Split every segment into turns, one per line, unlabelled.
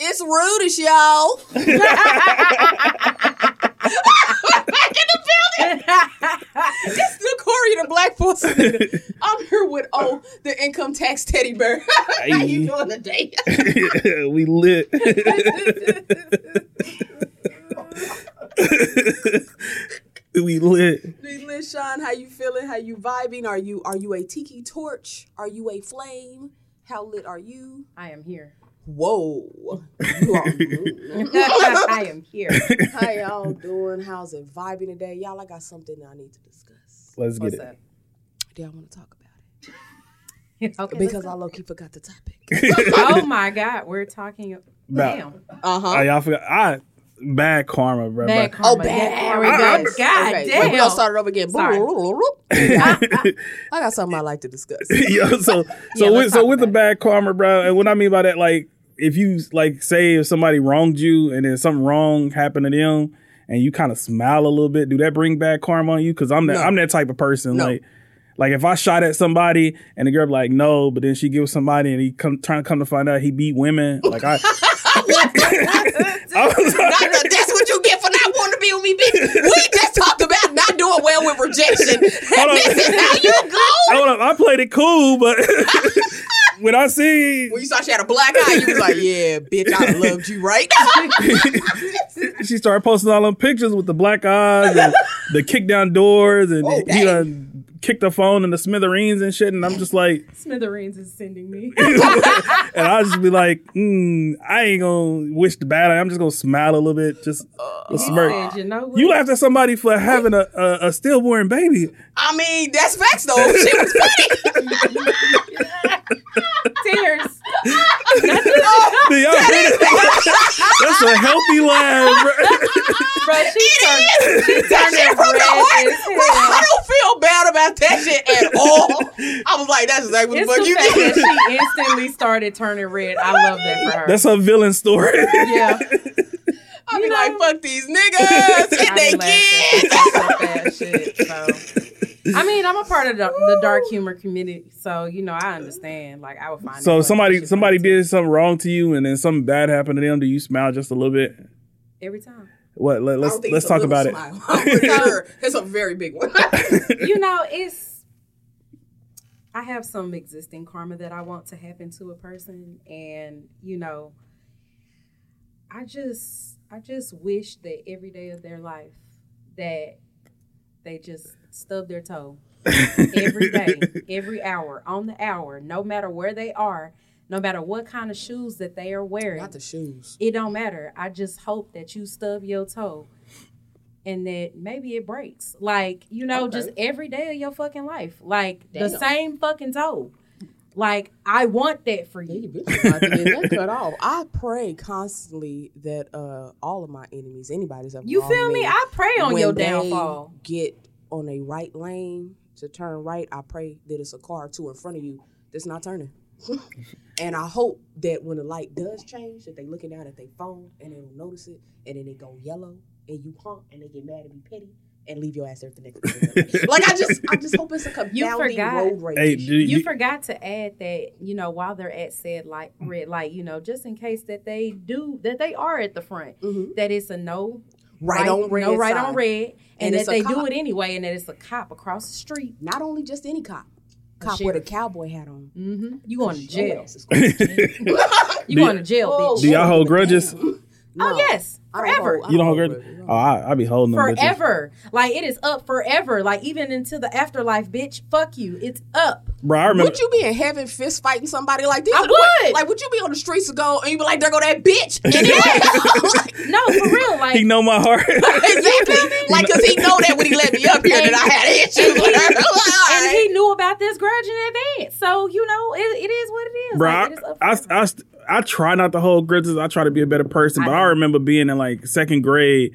It's Rudish, y'all. Back in the building. it's the Corey, the black pussy. nigga. I'm here with oh, the income tax teddy bear. How you doing today?
we lit. we lit.
Hey, Liz Sean, how you feeling? How you vibing? Are you are you a tiki torch? Are you a flame? How lit are you?
I am here.
Whoa. You are
I am here.
How y'all doing? How's it vibing today? Y'all, I got something I need to discuss.
Let's
What's
get it.
Do y'all want to talk about it? Okay. Because
let's
I
go.
low key forgot the topic.
oh my God, we're talking.
About-
Damn.
Uh
Oh,
huh.
y'all forgot. I bad karma, bro.
Bad
bro.
Oh, bad.
There we go. God
okay,
damn.
wait, we gonna start over again.
Sorry.
I got something I like to discuss.
Yo, so so
Yeah,
with so with the bad karma, bro. And what I mean by that, like if you like say if somebody wronged you and then something wrong happened to them and you kind of smile a little bit, do that bring bad karma on you? Because I'm that
No.
I'm that type of person.
No.
Like like if I shot at somebody and the girl be like no, but then she gives somebody and he come trying to come to find out he beat women. Like I, I was like,
Not the- that's what you get for not wanting to be with me, bitch. We just talked about not doing well with rejection.
Hold on.
this is how you go.
hold up, I played it cool, but when I see
When you saw she had a black eye, you was like, "Yeah, bitch, I loved you, right?"
she started posting all them pictures with the black eyes and the kick down doors and
Oh,
he done kicked the phone and the smithereens and shit and I'm just like
Smithereens is sending me.
and I just be like mm, I ain't gonna wish the bad I'm just gonna smile a little bit just a smirk
you know
you laughed at somebody for having a, a, a stillborn baby
I mean, that's facts though. She was funny.
Tears.
Oh,
Do y'all hear that? that's a healthy laugh bro.
Bro, she turned, she
That shit
it
from the heart,
red
bro. I don't feel bad about that shit at all. I was like, "That's exactly what
It's
the fuck you did."
she instantly started turning red. I love that for her.
that's a villain story
yeah.
I be
You
like, "Fuck these niggas and
I
they kids."
at some bad shit. So, I mean, I'm a part of the, the dark humor community, so you know I understand. Like, I would find.
so somebody somebody
funny too.
did something wrong to you and then something bad happened to them do you smile just a little bit
every time.
what let,
I
let's let's talk about it
smile. I'm sure it's a very big one.
You know, it's. I have some existing karma that I want to happen to a person, and you know, I just, I just wish that every day of their life that they just stub their toe every day, every hour, on the hour, no matter where they are, no matter what kind of shoes that they are wearing.
Not the shoes.
it don't matter. I just hope that you stub your toe and that maybe it breaks. Like, you know,
Okay.
just every day of your fucking life. Like the same fucking toe. Like, I want that for you.
you bitch about that cut off. I pray constantly that uh all of my enemies, anybody's ever
You feel me? I pray on your
they
downfall.
Get on a right lane to turn right. I pray that it's a car or two in front of you that's not turning. and I hope that when the light does change, that they looking down at their phone and they don't notice it, and then it go yellow, and you honk, and they get mad and be petty, and leave your ass there at the next. day. like I just, I just hope it's a confounding
forgot.
road rage.
hey
You
you,
forgot to add that, you know, while they're at said like red light, you know, just in case that they do that they are at the front,
Mhm.
that it's a no
right, on red,
no right
sign.
on red,
And
and, that they
cop.
do it anyway, and that it's a cop across the street.
Not only just any cop, cop with a cowboy hat on.
Mm-hmm. You going to jail?
ass is going to jail.
You
Do-
going to jail, bitch?
Do y'all hold
damn.
Grudges?
Oh yes,
I don't
forever,
hold-
you don't
don't
hold grudges oh I, I be holding them bitches.
forever. Like it is up forever. Like even into the afterlife, bitch. Fuck you. It's up.
bro I remember
Would you be in heaven fist fighting somebody like this?
I would.
Like, would you be on the streets and go and you be like, there go that bitch? And then,
No, for real. Like he
know my heart
exactly. Like, cause he know that when he let me up here that I had issues with her.
and he knew about this grudge in advance. So you know, it, it is what it is.
bro
Like,
I,
it is up
I. I, st- I try not to hold grudges I try to be a better person
I
but I,
know.
remember being in like second grade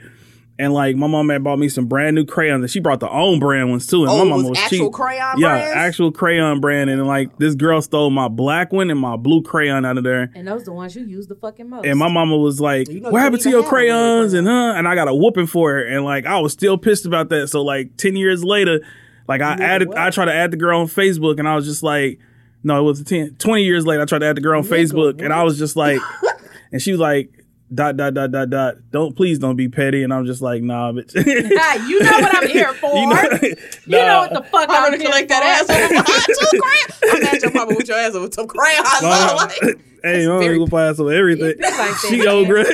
and like my mom had bought me some brand new crayons and she brought the own brand ones too and
Oh,
my
it
mom
was
was
actual
cheap
crayon
yeah
brands?
actual crayon brand and like oh. this girl stole my black one and my blue crayon out of there
and those the ones you use the fucking most.
And my mama was like,
You know
"What happened to your
even have a
crayons?" And huh? And I got a whooping for her. And like, I was still pissed about that. So like, ten years later, like I added,
what?
I tried to add the girl on Facebook, and I was just like, "No, it was 10, 20 years later." I tried to add the girl on Facebook, and I was just like, and she was like, dot dot dot dot dot. Don't please don't be petty. And I'm just like, nah, bitch.
Ah, you know what I'm here for.
you know,
You know what the fuck
I'm
I'm
gonna
here
collect
for.
that ass over behind two crayons. I'm at your mama with your ass over some crayons.
Nah,
Like,
hey, I'm
very-
gonna pass over everything.
Like
she
man.
old grudge.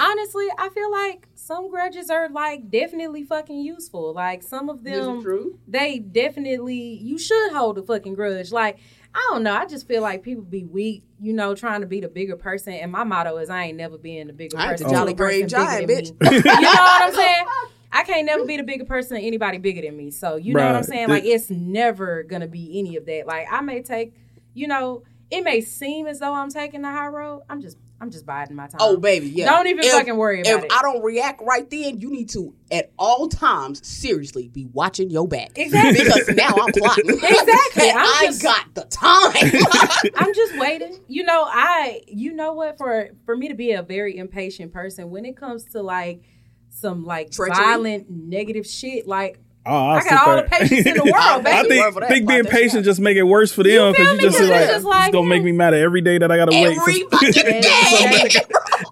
Honestly, I feel like some grudges are like definitely fucking useful. Like some of them,
true.
they definitely you should hold a fucking grudge. Like I don't know, I just feel like people be weak, you know, trying to be the bigger person. And my motto is I ain't never being the bigger
I
person.
the
till
Jolly
the person
Giant,
bigger
bitch.
than me. you know what I'm saying? I can't never be the bigger person than anybody bigger than me. So you know what I'm saying? Like it's never gonna be any of that. Like I may take, you know, it may seem as though I'm taking the high road. I'm just I'm just biding my time.
Oh, baby, yeah.
Don't even
If-
fucking worry about
If
it.
If I don't react right then, you need to at all times seriously be watching your back.
Exactly.
Because now I'm plotting.
Exactly.
And
I'm
I got the time.
I'm just waiting. You know, I you know what for for me to be a very impatient person when it comes to like some like
Treachery?
violent negative shit like
Oh, I'll
I got all
there.
the patience in the world,
I
I
baby.
Word
think
for
think being patient just make it worse for them because
feel
you
me?
just
Because
like,
it's just
it's
like,
gonna make me mad every day that I gotta wait.
Every
for-
fucking
Yeah.
day.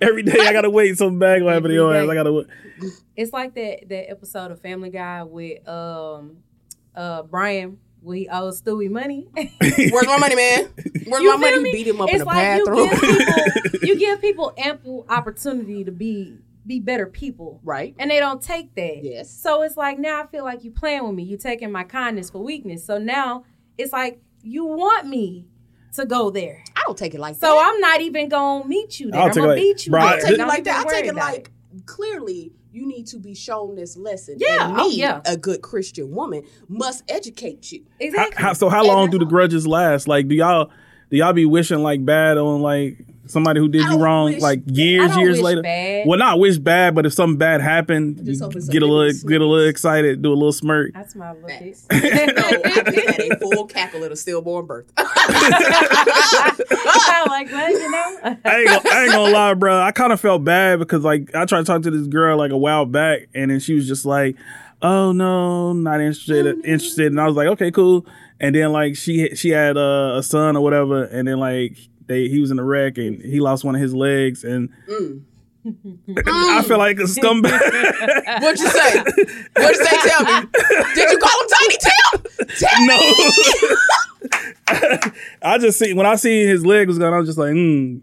every day I gotta wait something bad gonna happen to your ass. I gotta wait.
It's like that that episode of Family Guy with um uh Brian when he owes Stewie money.
Where's my money, man? Where's
You
my money?
feel me?
Beat him up in the
like you
bathroom.
give people you give people ample opportunity to be be better people.
right.
And they don't take that.
Yes.
So it's like now I feel like you playing with me. You taking my kindness for weakness. So now it's like you want me to go there.
I don't take it like
So
that.
So I'm not even gonna meet you there.
I'll
I'm gonna
like-
beat you
Bro,
there.
I-
I take it like that. I
worry
take it
about
like clearly you need to be shown this lesson.
Yeah,
And me,
oh, yeah.
a good Christian woman, must educate you.
Exactly.
how, so how long do the grudges last? Like, do y'all do y'all be wishing like bad on like somebody who did
I
you wrong
wish
like years
I don't
years
wish
later?
bad.
Well, not wish bad, but if something bad happened,
Just
you get a little
sweet.
get a little excited, do a little smirk.
That's my little dick.
No, I just had a full cackle at a stillborn birth.
I like what you know.
I ain't, gonna, I ain't gonna lie, bro. I kind of felt bad because like I tried to talk to this girl like a while back, and then she was just like, "Oh no, not interested, interested." And I was like, "Okay, cool." And then like she she had uh, a son or whatever, and then like they he was in a wreck and he lost one of his legs, and
Mm.
I feel like a scumbag.
What'd you say? What'd you say? Tell me. Did you call him Tiny Tim? Tell
no.
me.
I just see when I see his leg was gone, I was just like, hmm.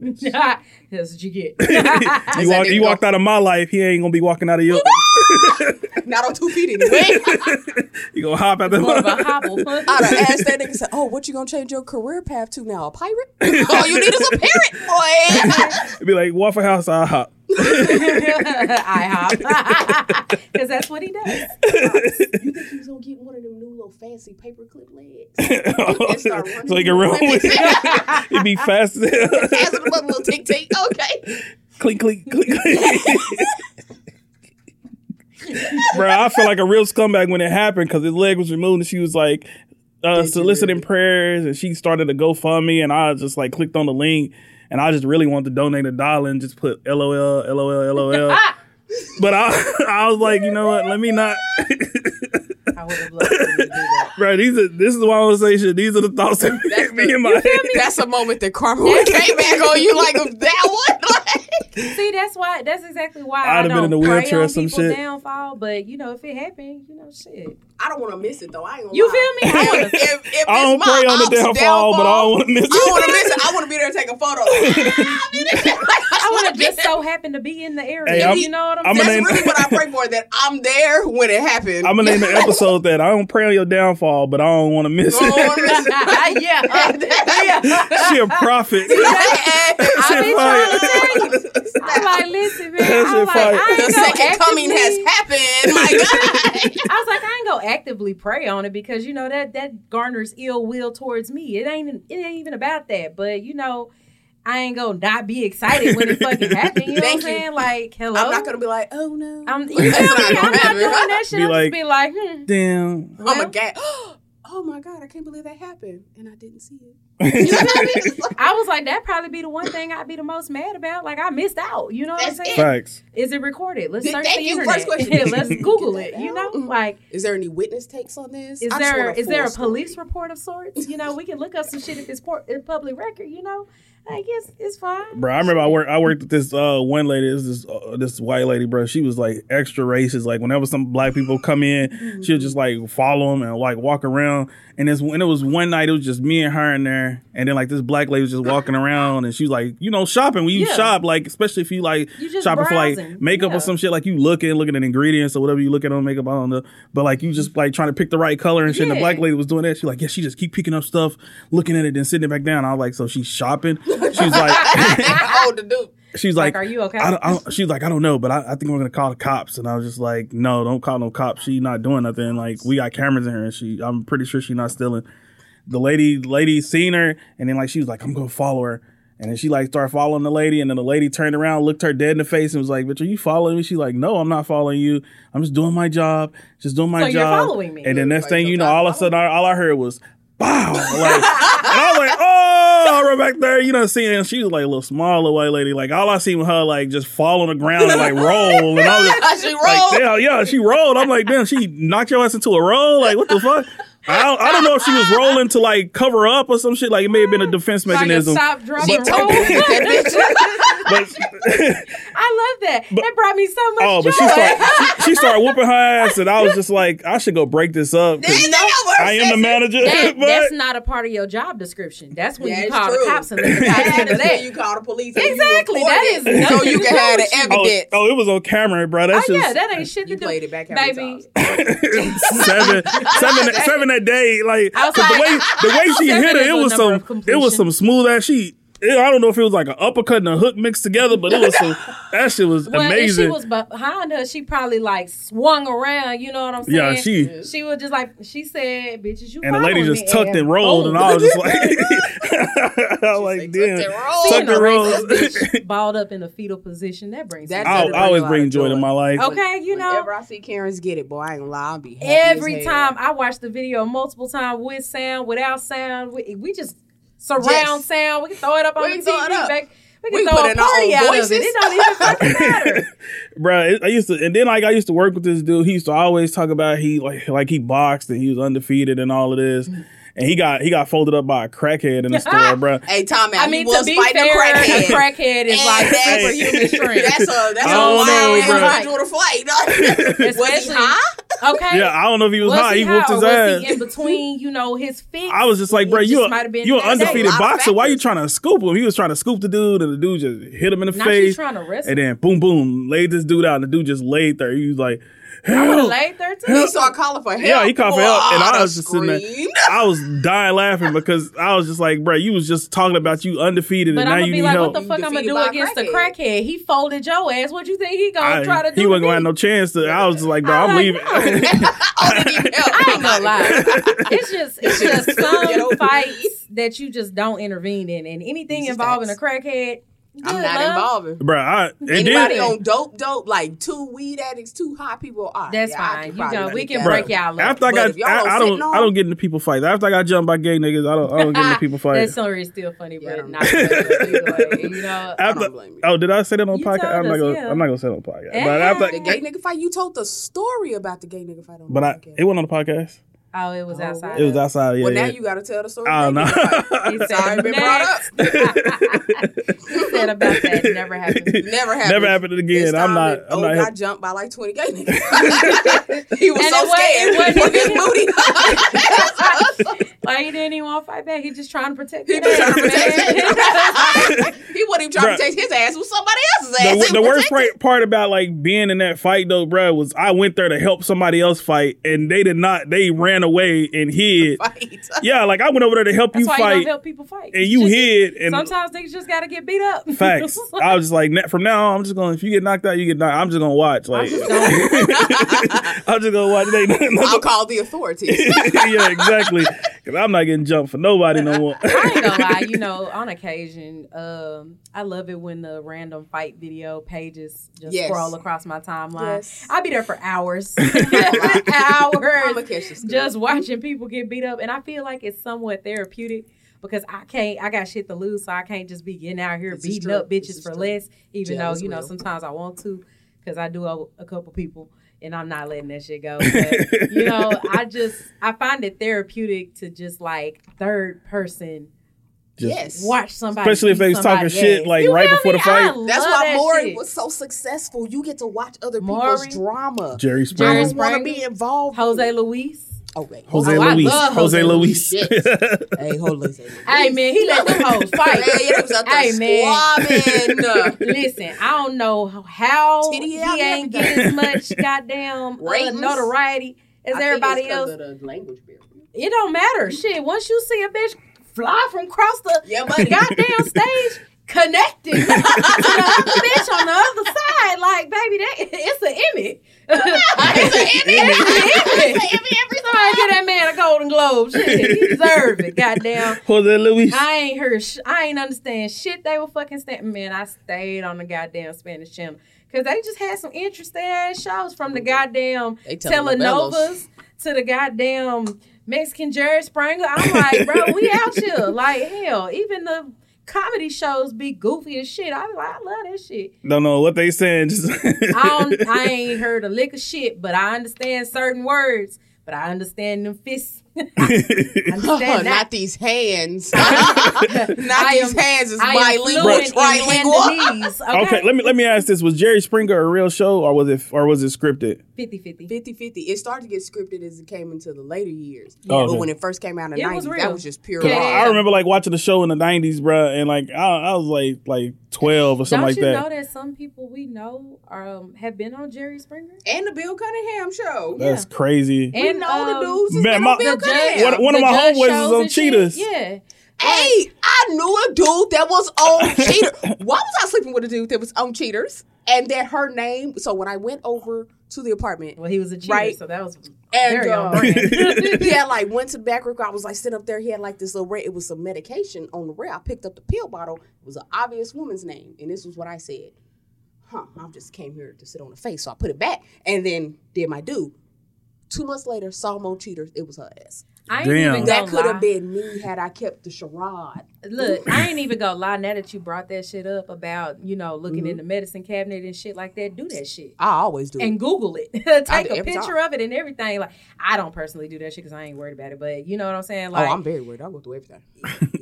That's what you get.
You, walk, you walked out of my life, he ain't gonna be walking out of your.
Not on two feet anyway.
you gonna hop out the.
More of a hobble.
I'd have asked that nigga, said, "Oh, what you gonna change your career path to now? A pirate? All you need is a parrot, boy."
It'd be like Waffle House, I hop.
I hop. Because that's what he does.
you think he's gonna get one of them new little fancy paperclip legs? start running
so he can run with it. He'd be fast as hell.
Passing him up, little tick tick. Okay.
clink, clink, clink, clink. Bro, I feel like a real scumbag when it happened because his leg was removed and she was like uh,
Did
soliciting prayers and she started to GoFundMe and I just like clicked on the link and I just really wanted to donate a dollar and just put LOL, LOL, LOL. but I, I was like, you know what? Let me not.
I would have loved to do that.
Bro, these are this is why I want to say shit. These are the thoughts that
That's
me in my head.
That's a moment that karma came back on you like that one. Like,
See, that's why. That's exactly why
I'd
I
have been
don't
in a
pray
wheelchair or
on
some
people's
shit.
downfall. But you know, if it happened, you know, shit.
I don't want to miss it though. I ain't gonna
You
lie.
feel me? I wanna-
If, if, if
I don't pray on the
ops
downfall, but I don't want to miss
I want to
it.
miss it. I want to be there and take a photo.
I would have
be
just so happened to be in the area.
Hey, I'm-
you know what I'm,
I'm
saying?
That's
name-
really what I pray for. That I'm there when it happens.
I'm gonna name the episode that I don't pray on your downfall, but I don't want to miss it.
wanna
yeah, yeah.
she a prophet.
I be trying to tell you. I'm like, listen, man.
That
I'm like. I ain't
the
gonna
second coming has happened. My God.
I was like, I ain't gonna actively pray on it because you know that that garners ill will towards me. It ain't it ain't even about that. But you know, I ain't gonna not be excited when it fucking happened. You know
Thank
what I'm saying? Like, hello.
I'm not gonna be like, oh no.
I'm, you feel me?
That's not
I'm
gonna
not doing that shit.
Be
I'm
like-
just be like, hmm.
Damn.
I'm a gag. Oh my God, I can't believe that happened. And I didn't see it.
I was like, that'd probably be the one thing I'd be the most mad about. Like, I missed out. You know what I'm
That's
saying?
Facts.
Is it recorded? Let's
Th-
search
thank
the
you.
internet.
First question.
Let's Google
that
it. You know, like.
Is there any witness takes on this?
Is
I just
there
a
is there a
full story.
police report of sorts? You know, we can look up some shit if it's por- in public record. You know, I guess it's fine.
Bro, I remember I worked. I worked with this uh, one lady. This this uh, this white lady, bro. She was like extra racist. Like whenever some black people come in, she would just like follow them and like walk around. And this when it was one night, it was just me and her in there. And then like this black lady was just walking around, and she was like, you know, shopping. When you
Yeah.
shop, like especially if you like
You
shopping for like makeup
Yeah.
or some shit, like you looking, looking at ingredients or whatever you looking at on makeup. I don't know, but like you just like trying to pick the right color and shit. And the black lady was doing that. She like, yeah, she just keep picking up stuff, looking at it, then sitting it back down. I was like, so she's shopping. She was like.
the dude.
She's
Like,
like,
are you okay?
I don't, I don't, she's like, I don't know, but I, I think we're gonna call the cops. And I was just like, no, don't call no cops. She not doing nothing. Like we got cameras in her, and she, I'm pretty sure she's not stealing. The lady, lady seen her, and then like she was like, I'm gonna follow her. And then she like started following the lady, and then the lady turned around, looked her dead in the face, and was like, "Bitch, are you following me?" She's like, "No, I'm not following you. I'm just doing my job, just doing my
So you're
job."
following me.
And then next
Like,
thing you know, all of a
follow
sudden, all I heard was bow. Like, and I was like, oh, I run back there, you know, seeing she was like a little smaller white lady. Like all I seen was her like just fall on the ground and like roll. And I was just,
She
like,
rolled.
damn, yeah, she rolled. I'm like, damn, she knocked your ass into a roll. Like, what the fuck? I don't, I don't know if she was rolling to like cover up or some shit. Like it may have been a defense mechanism.
stop, drop,
She told
roll.
me that
but
I love that. But, that brought me so much
oh,
joy.
but she started she, she started whooping her ass, and I was just like, I should go break this up.
bitch.
I am the manager,
That-
but
that's not a part of your job description. That's when
Yeah,
you call
true.
the cops and the cops
That when you call the police. and you
Exactly,
report
that
it,
is
so you
to
can
do
have the
with you.
oh,
evidence.
oh, it was on camera, bro.
Oh
That's
yeah, that ain't shit to
You
do.
played it back
baby.
times?
seven, seven, seven that day. Like the way the way she hit her,
is
it was some it was some smooth ass. She I don't know if it was like an uppercut and a hook mixed together, but it was some that shit was
Well,
amazing.
if she was behind her, she probably like swung around. You know what I'm saying?
Yeah, she-
she was just like she said, "Bitches, you."
and the lady just tucked and rolled, and. I was just like, I was like,
Tucked
damn,
and rolled.
tucked and rolled.
balled up in a fetal position that brings.
That
me
I. I always
bring a
bring joy to my life.
Okay, you know.
Whenever I see Karen's get it, boy, I ain't gonna lie, I'll be happy
Every
as hell.
time I watch the video multiple times with sound, without sound, we, we just surround
Yes.
sound. We can throw it up on
We
the
can throw it
TV.
up.
Back. We
We
can throw
put
a
in our
party
own
out of it. It don't even fucking matter.
Bruh, I used to, and then like I used to work with this dude. He used to always talk about he like like he boxed and he was undefeated and all of this. And he got he got folded up by a crackhead in the store, bro.
Hey, Tommy,
I mean,
was
to be
fighting
fair,
a crackhead.
a crackhead is like
that's-
superhuman strength.
That's a that's
I
a
don't
wild
know, bro.
individual to fight. was he
Especially-
high?
Okay.
Yeah, I don't know if he was,
Was
high. He,
high
whooped
or
his
was
ass.
he in between, you know, his feet?
I was just like,
It
bro, you
just
a,
might have been
you an undefeated
A lot of
boxer. Why you trying to scoop him? He was trying to scoop the dude, and the dude just hit him in the
Now
face.
she's trying to wrestle.
and then boom, boom, laid this dude out, and the dude just laid there. He was like,
I would have
help.
laid there too.
He started calling for help.
Yeah, he called for help, and I was just sitting there. I was dying laughing because I was just like, bro, you was just talking about you undefeated,
But
and
I'm
now
gonna
you
be
need
like,
help.
what the fuck I'm gonna do against a
crackhead.
crackhead? He folded your ass. What you think he gonna
I-
try to do?
he wasn't gonna have no chance to. I was just like, bro,
I'm
I'm leaving.
I ain't gonna lie. It's just it's just
Ghetto
some fights that you just don't intervene in, and anything involving a
facts.
Crackhead.
I'm not
love.
involving.
bro, I, and
Anybody
then,
on dope, dope, like two weed addicts, two high people. All right,
That's
yeah,
fine. You
probably
know, we can break y'all up.
after I got, I,
don't
I don't,
on-
I don't get into people fights. After I got jumped by gay niggas, I don't, I don't get into people fights.
that
fights.
story is still funny, but
don't
not either way. You know,
After,
don't blame you.
oh, did I say that on
You
podcast? I'm not gonna,
yeah.
I'm not gonna say it on podcast.
Yeah.
But after,
The gay nigga fight. You told the story about the gay nigga fight on
but
the
I,
podcast.
it wasn't on the podcast.
Oh, it was
Oh,
outside.
It was outside. Yeah,
well, now you got to tell the story.
Oh
of
no.
gay nigga fight.
He
It's already been brought up.
He said about that. Never happened.
Never happened.
Never happened again.
This
I'm not.
it-
I'm
oh,
not.
got jumped by like 20 gay niggas. he was
And
so
it
scared.
it wasn't
his booty.
Like he didn't even want to fight back. He just trying to protect.
He
his
just trying to protect he wasn't even trying
Bruh.
to protect his ass. with somebody else's ass.
the, the
was
worst part, part about like being in that fight though, bro, was I went there to help somebody else fight, and they did not. They ran away and hid.
Fight.
Yeah, like I went over there to help
That's
you
why you
fight,
don't help people fight.
and you
Just-
hid. And
Sometimes they just got to get beat up.
facts, I was just like, "Nah, from now on, I'm just gonna. If you get knocked out, you get knocked. I'm just gonna watch. Like,
just
I'm just gonna watch. It ain't nothing-
I'll call the authorities.
yeah, exactly. Because I'm not getting jumped for nobody no more.
I ain't gonna lie, you know, on occasion, um, I love it when the random fight video pages just
Yes.
scroll across my timeline.
Yes.
I'll be there for hours,
I'ma
hours,
catch the story.
Just watching people get beat up, and I feel like it's somewhat therapeutic because I can't, I got shit to lose, so I can't just be getting out here
This
beating up bitches for
true.
less, even
Jealous
though you know
will.
sometimes I want to because I do owe a couple people. And I'm not letting that shit go. But, you know, I just I find it therapeutic to just like third person
Just-
yes.
watch somebody,
Especially if they was talking
somebody's
shit,
ass.
like,
You
right
feel
before the
me?
fight.
I
That's why
that
Maury
shit.
was so successful. You get to watch other
Maury.
people's drama.
Jerry Springer.
Jerry
don't want to be involved.
Jose
in it.
Luis.
Okay.
Jose
Oh, I
Luis.
love
Jose
Jose
Luis.
Luis. Hey, Jose. Luis.
Hey man, he let them hoes fight.
Hey, he was out there
Hey, man.
squabbing.
Listen, I don't know how
Titty
he ain't
and
get as much goddamn uh, notoriety as
I think
everybody
it's 'cause
else.
of the language barrier.
It don't matter. Shit, once you see a bitch fly from across the
Yeah, buddy.
goddamn stage, connected to the other bitch on the other side, like baby, that it's an Emmy. it's an Emmy. It's an Emmy. every time. Give that man a Golden Globe. Shit, he deserve it. Goddamn.
Jose Luis.
I ain't heard. Sh- I ain't understand shit. They were fucking saying. Man, I stayed on the goddamn Spanish channel because they just had some interesting ass shows from the goddamn telenovas to the goddamn Mexican Jerry Springer. I'm like, bro, we out here. Like hell, even the comedy shows be goofy as shit. I be like, I love that shit.
Don't know what they saying. Just
I don't. I ain't heard a lick of shit, but I understand certain words. But I understand them fists. I understand that.
Not these hands.
I
Not these
am-
hands is
I am
bilingual, trilingual.
Okay?
okay, let me let me ask this: Was Jerry Springer a real show, or was it or was it scripted?
50-50.
50 50. It started to get scripted as it came into the later years.
Oh, okay.
But when it first came out in the
It
90s,
was
that was just pure
Yeah.
I, I remember like watching the show in the '90s, bruh, and like I, I was like like 12 or something
Don't
like
you
that.
know that some people we know um, have been on Jerry Springer?
And the Bill Cunningham show.
That's crazy.
we
And,
know
um,
the dudes who's
Man, my-
Bill
the judge-
One- one of
The
my
judge
homeboys is on
and shit.
Cheaters.
Yeah.
Hey, I knew a dude that was on Cheaters. Why was I sleeping with a dude that was on Cheaters? And that her name. So when I went over to the apartment,
Well, he was a cheater,
Right.
so that was
And,
very
uh,
on
he had like went to the back room. I was like sitting up there. He had like this little. Ra- it was some medication on the rail. I picked up the pill bottle. It was an obvious woman's name, and this was what I said. Huh? I just came here to sit on the face, so I put it back, and then did my do. Two months later, saw him Cheaters. It was her ass.
I ain't
Damn.
even
That could have been me had I kept the charade.
Look, I ain't even gonna lie. Now that you brought that shit up about you know looking
Mm-hmm.
in the medicine cabinet and shit like that, do that shit.
I always do.
and Google it. Take a
every
picture of it and everything. Like I don't personally do that shit because I ain't worried about it. But you know what I'm saying? Like,
oh, I'm very worried. I go through everything.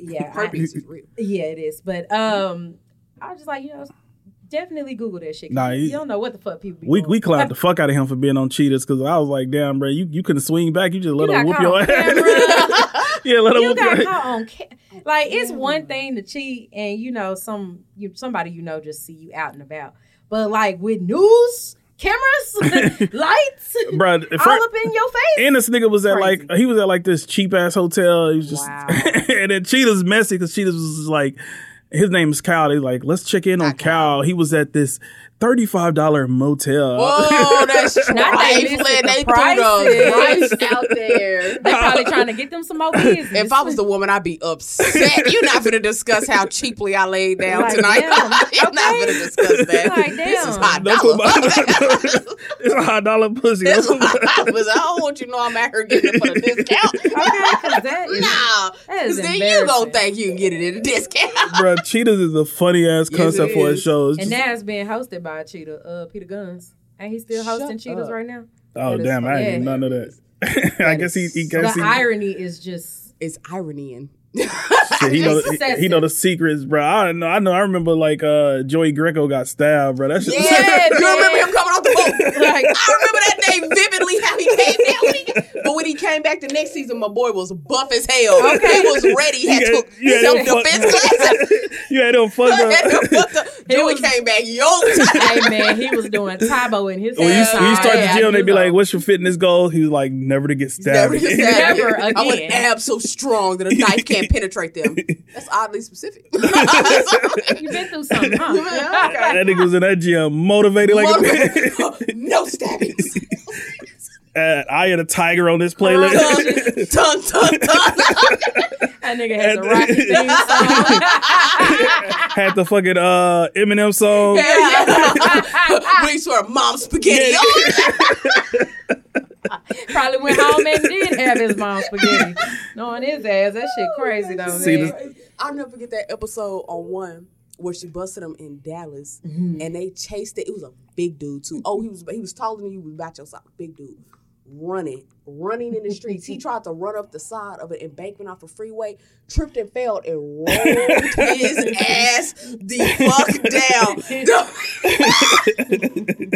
yeah, I-
is real.
yeah, it is. But um, I was just like, you know, definitely Google that shit.
Nah,
you,
he-
you don't know what the fuck people. Be
We
doing.
we clapped the fuck out of him for being on Cheaters because I was like, damn, bro, you, you couldn't swing back. You just let
You
him
got
whoop your ass. yeah, let him
you
whoop
got
your
caught
ass.
on ca- like it's one thing to cheat and you know some you somebody you know just see you out and about but like with news cameras lights
Bro,
all up in your face
and this nigga was at
Crazy.
like he was at like this cheap ass hotel. He was just
Wow.
and then Cheaters messy because Cheaters was like his name is Cal. He's like, let's check in on.
Cal.
He was at this thirty five dollar motel.
Oh, that's
Not that
trifling.
listen,
They
the
threw the
prices.
price out there.
they probably trying to get them some more business
If I was the woman, I'd be upset. You're not going to discuss how cheaply I laid down
Like,
tonight.
damn,
You're not going to discuss that.
Like,
This is
damn.
hot dollar.
my- it's a high dollar pussy.
This is hot dollar. I don't want you to know I'm out here getting it for a discount.
okay 'cause that is,
Nah,
that is
then you gonna think you can get it at a discount.
Bro, Cheaters is a funny ass concept
it
for a show. It's
and
just-
now it's being hosted by a Cheetah uh Peter Gunz and he's still
Shut
hosting Cheaters
up.
right now
oh
that is
damn, I ain't
funny.
none of that. I guess he, he
the
he,
irony is just
It's irony in.
Shit, he know the, he know the secrets, bro. I don't know, I know. I remember like uh Joey Greco got stabbed, bro. That shit.
Yeah, you remember him coming off the boat?
Like-
I remember that day vividly how he came down. When he, but when he came back the next season, my boy was buff as hell.
Okay.
He was ready. He had
You
took
you had
self
him fuck-
defense classes.
you had him fucked
Had
up.
up.
He
Joey
was-
came back yoked.
hey man, he was doing Tae Bo in his
When you,
ass.
when you start
Yeah,
the gym, they
knew
be like, "What's your fitness goal?" He was like, "Never to get stabbed."
Never,
again."
get
Never
stabbed. I want
again.
abs so strong that a knife can't penetrate them. That's oddly specific.
You've been through something, huh?
Yeah, okay.
that nigga was in that gym, motivated like a
Motivated. no stabbings.
uh, I had a tiger on this playlist.
Tongue, tongue, tongue.
That nigga had the Rocky theme song.
had the fucking uh, Eminem song.
Wings for mom spaghetti.
Probably went home and did have his mom's spaghetti. Knowing his ass, that shit crazy though,
See,
man.
I'll never forget that episode on one where she busted him in Dallas,
Mm-hmm.
and they chased it. It was a big dude too. Oh, he was he was taller than you. He was about your size, big dude. running, running in the streets. he tried to run up the side of an embankment off a freeway, tripped and fell, and rolled his ass the fuck down.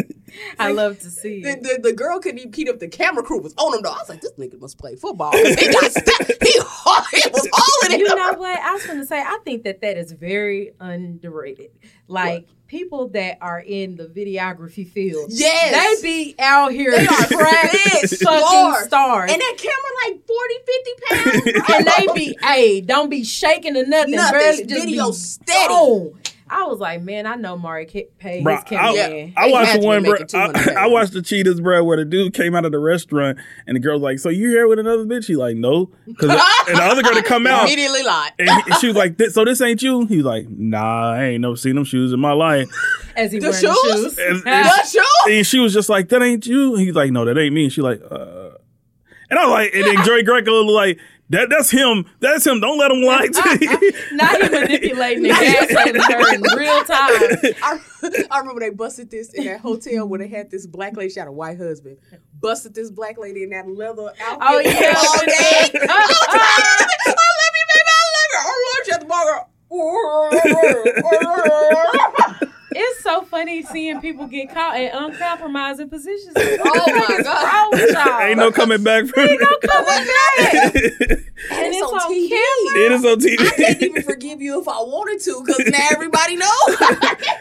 I love to see
the, the, the girl couldn't even keep up. The camera crew was on him though. I was like, this nigga must play football. He got st- he, he was hauling
You know what? I was going to say, I think that that is very underrated. Like, people that are in the videography field,
Yes.
they be out here
They are big
fucking
stars.
stars.
And that camera like 40, 50 pounds. bro.
and they be, hey, don't be shaking or nothing.
Nothing.
Barely just
Video steady.
I was like, man, I know Mari ca- paid
Bro,
his cameraman.
I, I
They
watched the one, bro. I, I watched the Cheaters, bro, where the dude came out of the restaurant and the girl's like, "So you here with another bitch?" He like, "No," because and the other girl to come out.
Immediately lied.
And he- she was like, "This- "So this ain't you?" He's like, "Nah, I ain't never seen them shoes in my life."
As he
The
wearing the
shoes?
shoes.
And-
The shoes?
And she was just like, "That ain't you." He's like, "No, that ain't me." And she like, "Uh," and I was like, and then Joey Greco was like, "That that's him. That's him. Don't let him lie to you."
now he manipulating the gaslighting her in real time.
I, I remember they busted this in that hotel where they had this black lady. She had a white husband. Busted this black lady in that leather outfit.
Oh, yeah.
all day. Oh, oh. I love you, baby. I love you. Oh, I love you at the bar.
It's so funny seeing people get caught in uncompromising positions.
Oh, my God.
wrong with y'all?
ain't no coming back from
Ain't no coming back. and it's on
TV.
camera.
It is on TV.
I can't even forgive you if I wanted to, because now everybody knows.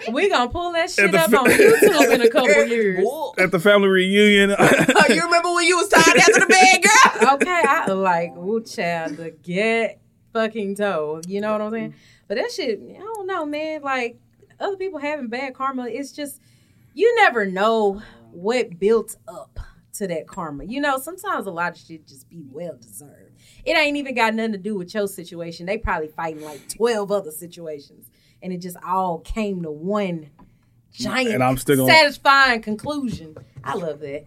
We gonna pull that shit up
fi-
on YouTube in a couple years.
Bull.
At the family reunion, oh,
you remember when you was tired after the bed, girl?
Okay, I like ooh child the get fucking toe. You know what I'm saying? But that shit, I don't know, man. Like other people having bad karma, it's just you never know what built up to that karma. You know, sometimes a lot of shit just be well deserved. It ain't even got nothing to do with your situation. They probably fighting like twelve other situations, and it just all came to one giant,
And I'm still gonna-
satisfying conclusion. I love that.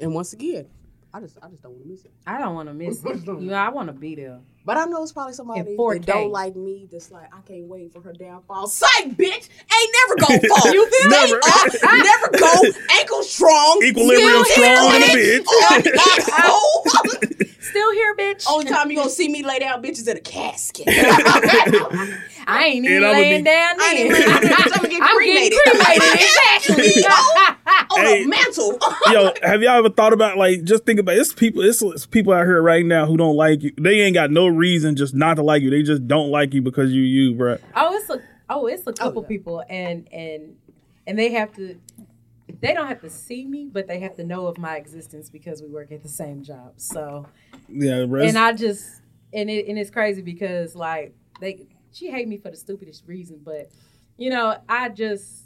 And once again, I just I just don't want to miss it.
I don't want to miss it. You know, I want to be there.
But I know it's probably somebody
In
that
4K.
don't like me that's like, I can't wait for her downfall. Psych, bitch! Ain't never gonna fall.
You feel
Stay
me?
up, uh, never go, ankle strong.
Equilibrium
still
strong
here,
in a
bitch.
bitch.
On that hoe.
Still here, bitch.
Only time you gonna see me lay down bitches in a casket.
I ain't even laying
be-
down
I ain't even I'm gonna get
I'm
cremated.
getting cremated. Exactly.
on
Hey.
a mantle.
Yo, have y'all ever thought about like just think about it's people it's, it's people out here right now who don't like you. They ain't got no reason just not to like you. They just don't like you because you you, bro.
oh, it's a oh, it's a couple
yeah.
people, and and and they have to. They don't have to see me, but they have to know of my existence because we work at the same job. So,
Yeah, bro.
and I just and it and it's crazy because like they she hate me for the stupidest reason, but you know I just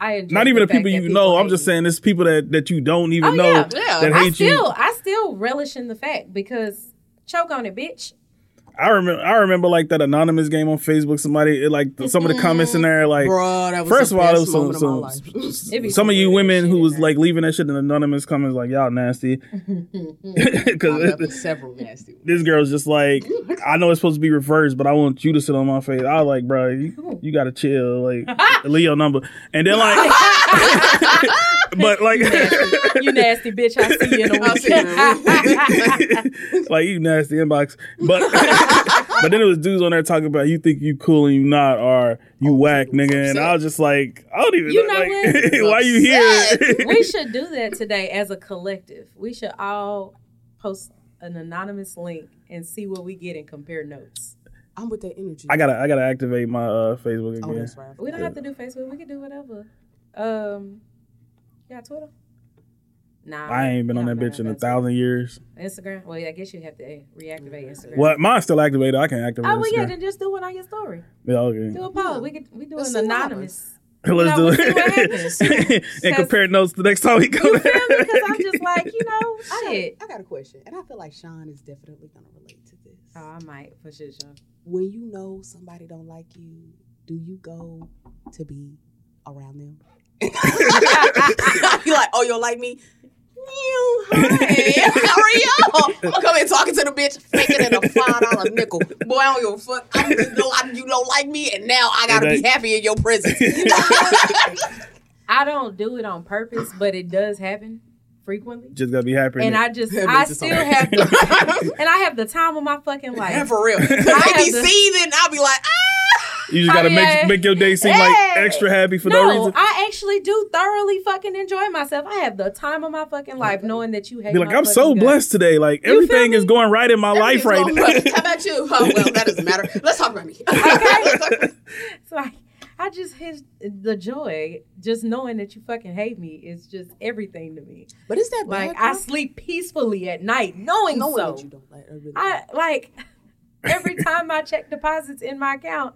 I
not even the people you know. I'm just saying it's people that that you don't even
Oh,
know
yeah.
Yeah.
that
I still
you.
I still relish in the fact because choke on it, bitch.
I remember I remember like that anonymous game on Facebook. Somebody it, like some of the comments in mm-hmm. there like
Bruh, that was
First of all, it was some,
moment of
some,
life.
It be
some of you women who was like leaving that shit in anonymous comments like y'all nasty because
several nasty ones.
this girl's just like I know it's supposed to be reversed, but I want you to sit on my face. I was like, bro, you, you gotta chill, like leave your number, and then like, but like,
you nasty bitch. I see you in a
I'll see you in a
week.
like you nasty inbox, but but then it was dudes on there talking about you think you cool and you not, or you whack nigga, and I was just like, I don't even
You
know,
know
like,
what?
why you here?
we should do that today as a collective. We should all post an anonymous link and see what we get and compare notes.
I'm with that energy.
I gotta I gotta activate my uh, Facebook
oh,
again.
that's right.
We don't have to do Facebook. We can do whatever. Um, you got Twitter? Nah,
I ain't been on that bitch in a thousand years.
Instagram. Well, I guess you have to reactivate Instagram.
What? Mine's still activated. I can't activate.
Oh well, yeah. Then just do it on your story.
Yeah, okay.
Do a poll. We could we do
Let's
an anonymous.
Let's
know,
do
we'll
it. and compare notes the next time we go.
You
back.
feel me? Because I'm just like you know shit.
I got a question, and I feel like Sean is definitely gonna relate to this.
Oh, I might for sure. Sean.
When you know somebody don't like you, do you go to be around them? you like, oh, you don't like me? You, hi, how are you? I'm coming talking to the bitch, faking it a five dollar nickel. Boy, I don't give a fuck. I'm just know I- you don't like me, and now I gotta
And
be happy in your presence.
I don't do it on purpose, but it does happen. frequently.
Just gotta be happy.
And I just,
That
I
makes
still have,
bad.
the, and I have the time of my fucking
Yeah,
life.
for real. Cause
I
they be
have the-
seething. I'll be like, ah.
You just gotta
I mean,
make make your day seem like extra happy for no,
no,
reason.
I actually do thoroughly fucking enjoy myself. I have the time of my fucking life, knowing that you hate.
Be like,
my
I'm so
fucking guts.
blessed today. Like
You
everything is going right in my life right now.
going. How about you? Oh, well, that doesn't matter. Let's talk about me. Okay.
it's like I just hit the joy just knowing that you fucking hate me is just everything to me.
but is that
Like
bad?
I
girl?
sleep peacefully at night knowing
knowing
so.
that you don't like. I really
I like every time I check deposits in my account,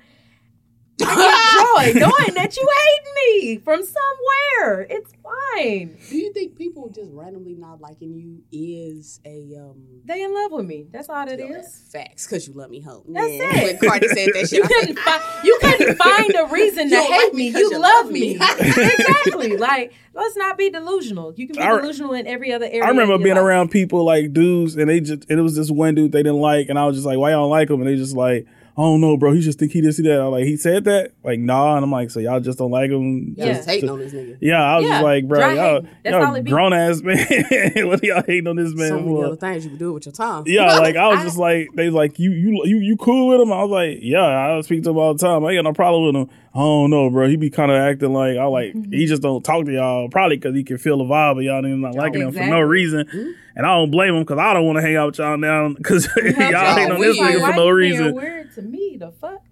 I get joy knowing that you hate me from somewhere. It's fine.
Do you think people just randomly not liking you is a um?
They in love with me. That's all it is.
Facts, cause you love me, hoe.
That's
Yeah.
it.
When Cardi said that shit,
You
I
couldn't find you couldn't find a reason to hate
like me
me.
'cause
You,
you
love
love
me.
me.
exactly. Like let's not be delusional. You can be
I-
delusional in every other area.
I remember being
life.
around people like dudes, and they just and it was this one dude they didn't like, and I was just like, "Why y'all don't like him?" And they just like, "I don't know, bro. He just think he this, see that." I'm like, "He said that?" Like, nah. And I'm like, "So y'all just don't like him?"
Yeah.
just hating on this nigga.
Yeah, I was
Yeah,
just like, bro,
dry
y'all,
hating. That's all
y'all
it be.
grown ass man. what are y'all hating on this man
so many
for?
other things you can do with your time.
Yeah, like I was
I-
just like they like you you you you cool with him. I was like, yeah, I speak to him all the time. I ain't got no problem with him. I don't know, bro. He be kind of acting like I like he just don't talk to y'all probably because he can feel the vibe of y'all and not oh, liking him for no
Exactly.
reason. Mm-hmm. And I don't blame him because I don't want to hang out with y'all now because y'all
y'all
hating on this nigga for no
you being
reason.
Weird to me, the fuck.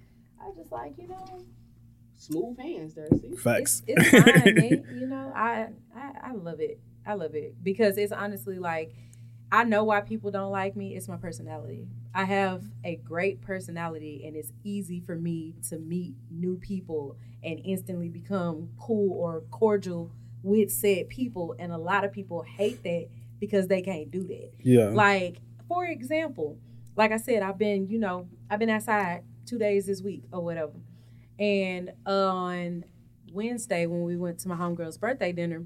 I just like you know.
Smooth hands there. See?
Facts.
It's, it's fine, man. You know, I, I I love it. I love it because it's honestly like I know why people don't like me. It's my personality. I have a great personality, and it's easy for me to meet new people and instantly become cool or cordial with said people. And a lot of people hate that because they can't do that.
yeah,
Like, for example, like I said, I've been, you know, I've been outside two days this week or whatever. And on Wednesday, when we went to my homegirl's birthday dinner,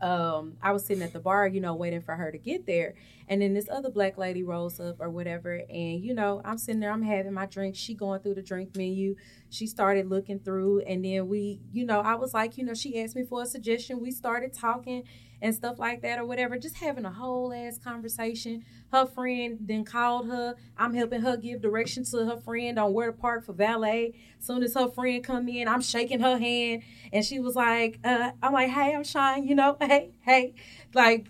um, I was sitting at the bar, you know, waiting for her to get there. And then this other black lady rolls up or whatever. And, you know, I'm sitting there, I'm having my drink. She going through the drink menu. She started looking through. And then we, you know, I was like, you know, she asked me for a suggestion. We started talking and stuff like that or whatever, just having a whole ass conversation. Her friend then called her. I'm helping her give direction to her friend on where to park for valet. Soon as her friend come in, I'm shaking her hand, and she was like, uh, "I'm like, hey, I'm Shine, you know, hey, hey, like,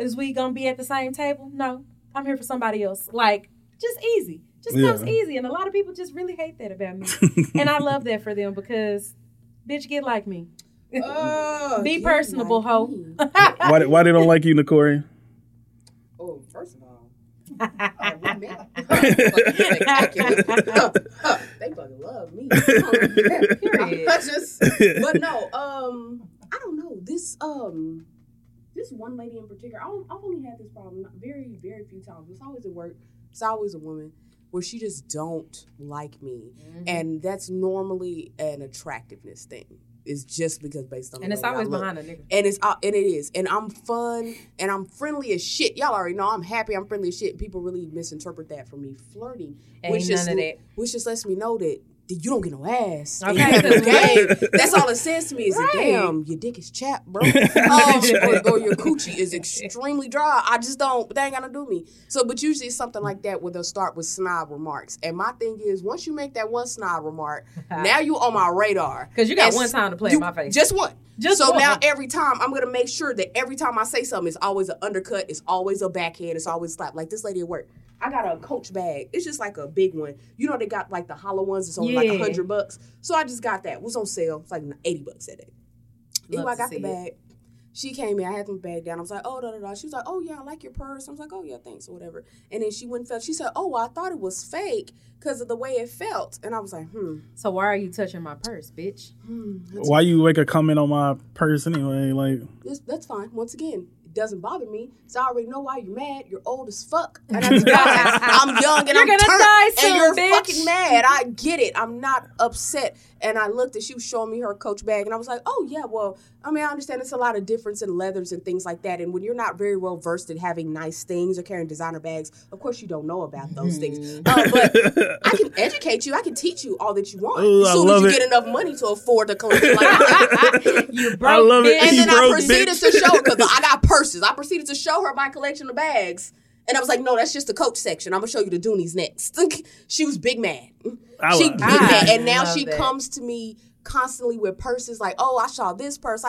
is we gonna be at the same table? No, I'm here for somebody else. Like, just easy, just
Yeah.
comes easy, and a lot of people just really hate that about me, and I love that for them because, bitch, get like me.
Uh,
Be personable,
like
ho.
why they- why they don't like you, Nicori?
Oh, first of all, oh, we met. Spectacular. they fucking love me.
Period.
I just, but no, um, I don't know. This um, this one lady in particular, I, I've only had this problem very, very few times. It's always at work. It's always a woman where she just don't like me,
Mm-hmm.
and that's normally an attractiveness thing. It's just because based on
and
the
it's always behind a nigga.
And it's uh, and it is, and I'm fun, and I'm friendly as shit. Y'all already know I'm happy. I'm friendly as shit. People really misinterpret that for me flirting,
Ain't
which just which just lets me know that you don't get no ass.
Okay,
you have
that's
game. That's all it says to me is that
Right.
damn, your dick is chapped, bro, um, or, or your coochie is extremely dry. I just don't. That ain't gonna do me. So, but usually it's something like that where they'll start with snob remarks. And my thing is, once you make that one snob remark, now you on my radar.
Because you got
And
one time to play
you-
in my face.
Just one.
Just
so
one.
now every time I'm gonna make sure that every time I say something, it's always an undercut, it's always a backhand, it's always slap. Like this lady at work, I got a Coach bag. It's just like a big one. You know they got like the hollow ones. It's only like
Yeah.
a hundred bucks. So I just got that. It was on sale. It's like eighty bucks that day.
Love
Anyway, I got the
see it.
bag. She came in. I had my bag down. I was like, oh, da da da. She was like, oh yeah, I like your purse. I was like, oh yeah, thanks or whatever. And then she went and felt. She said, oh, well, I thought it was fake because of the way it felt. And I was like, hmm,
So why are you touching my purse, bitch?
hmm.
Why you make a comment on my purse anyway? Like,
This, that's fine. Once again, it doesn't bother me. So I already know why you're mad. You're old as fuck. And I just got that. I'm young and
You're
I'm
gonna
turned,
die
and you're
bitch.
fucking mad. I get it. I'm not upset. And I looked and she was showing me her Coach bag, and I was like, oh yeah, well, I mean, I understand it's a lot of difference in leathers and things like that. And when you're not very well versed in having nice things or carrying designer bags, of course you don't know about those things.
Mm-hmm.
Uh, but I can educate you. I can teach you all that you want.
Ooh,
as soon as you
it.
get enough money to afford the collection like that.
you broke
I love it.
And
You
then I proceeded
bitch.
to show her because I got purses. I proceeded to show her my collection of bags. And I was like, no, that's just the coach section. I'm gonna show you the Dooneys next. she was big mad.
I
she big mad. And now she
that.
comes to me constantly with purses like, oh, I saw this purse. I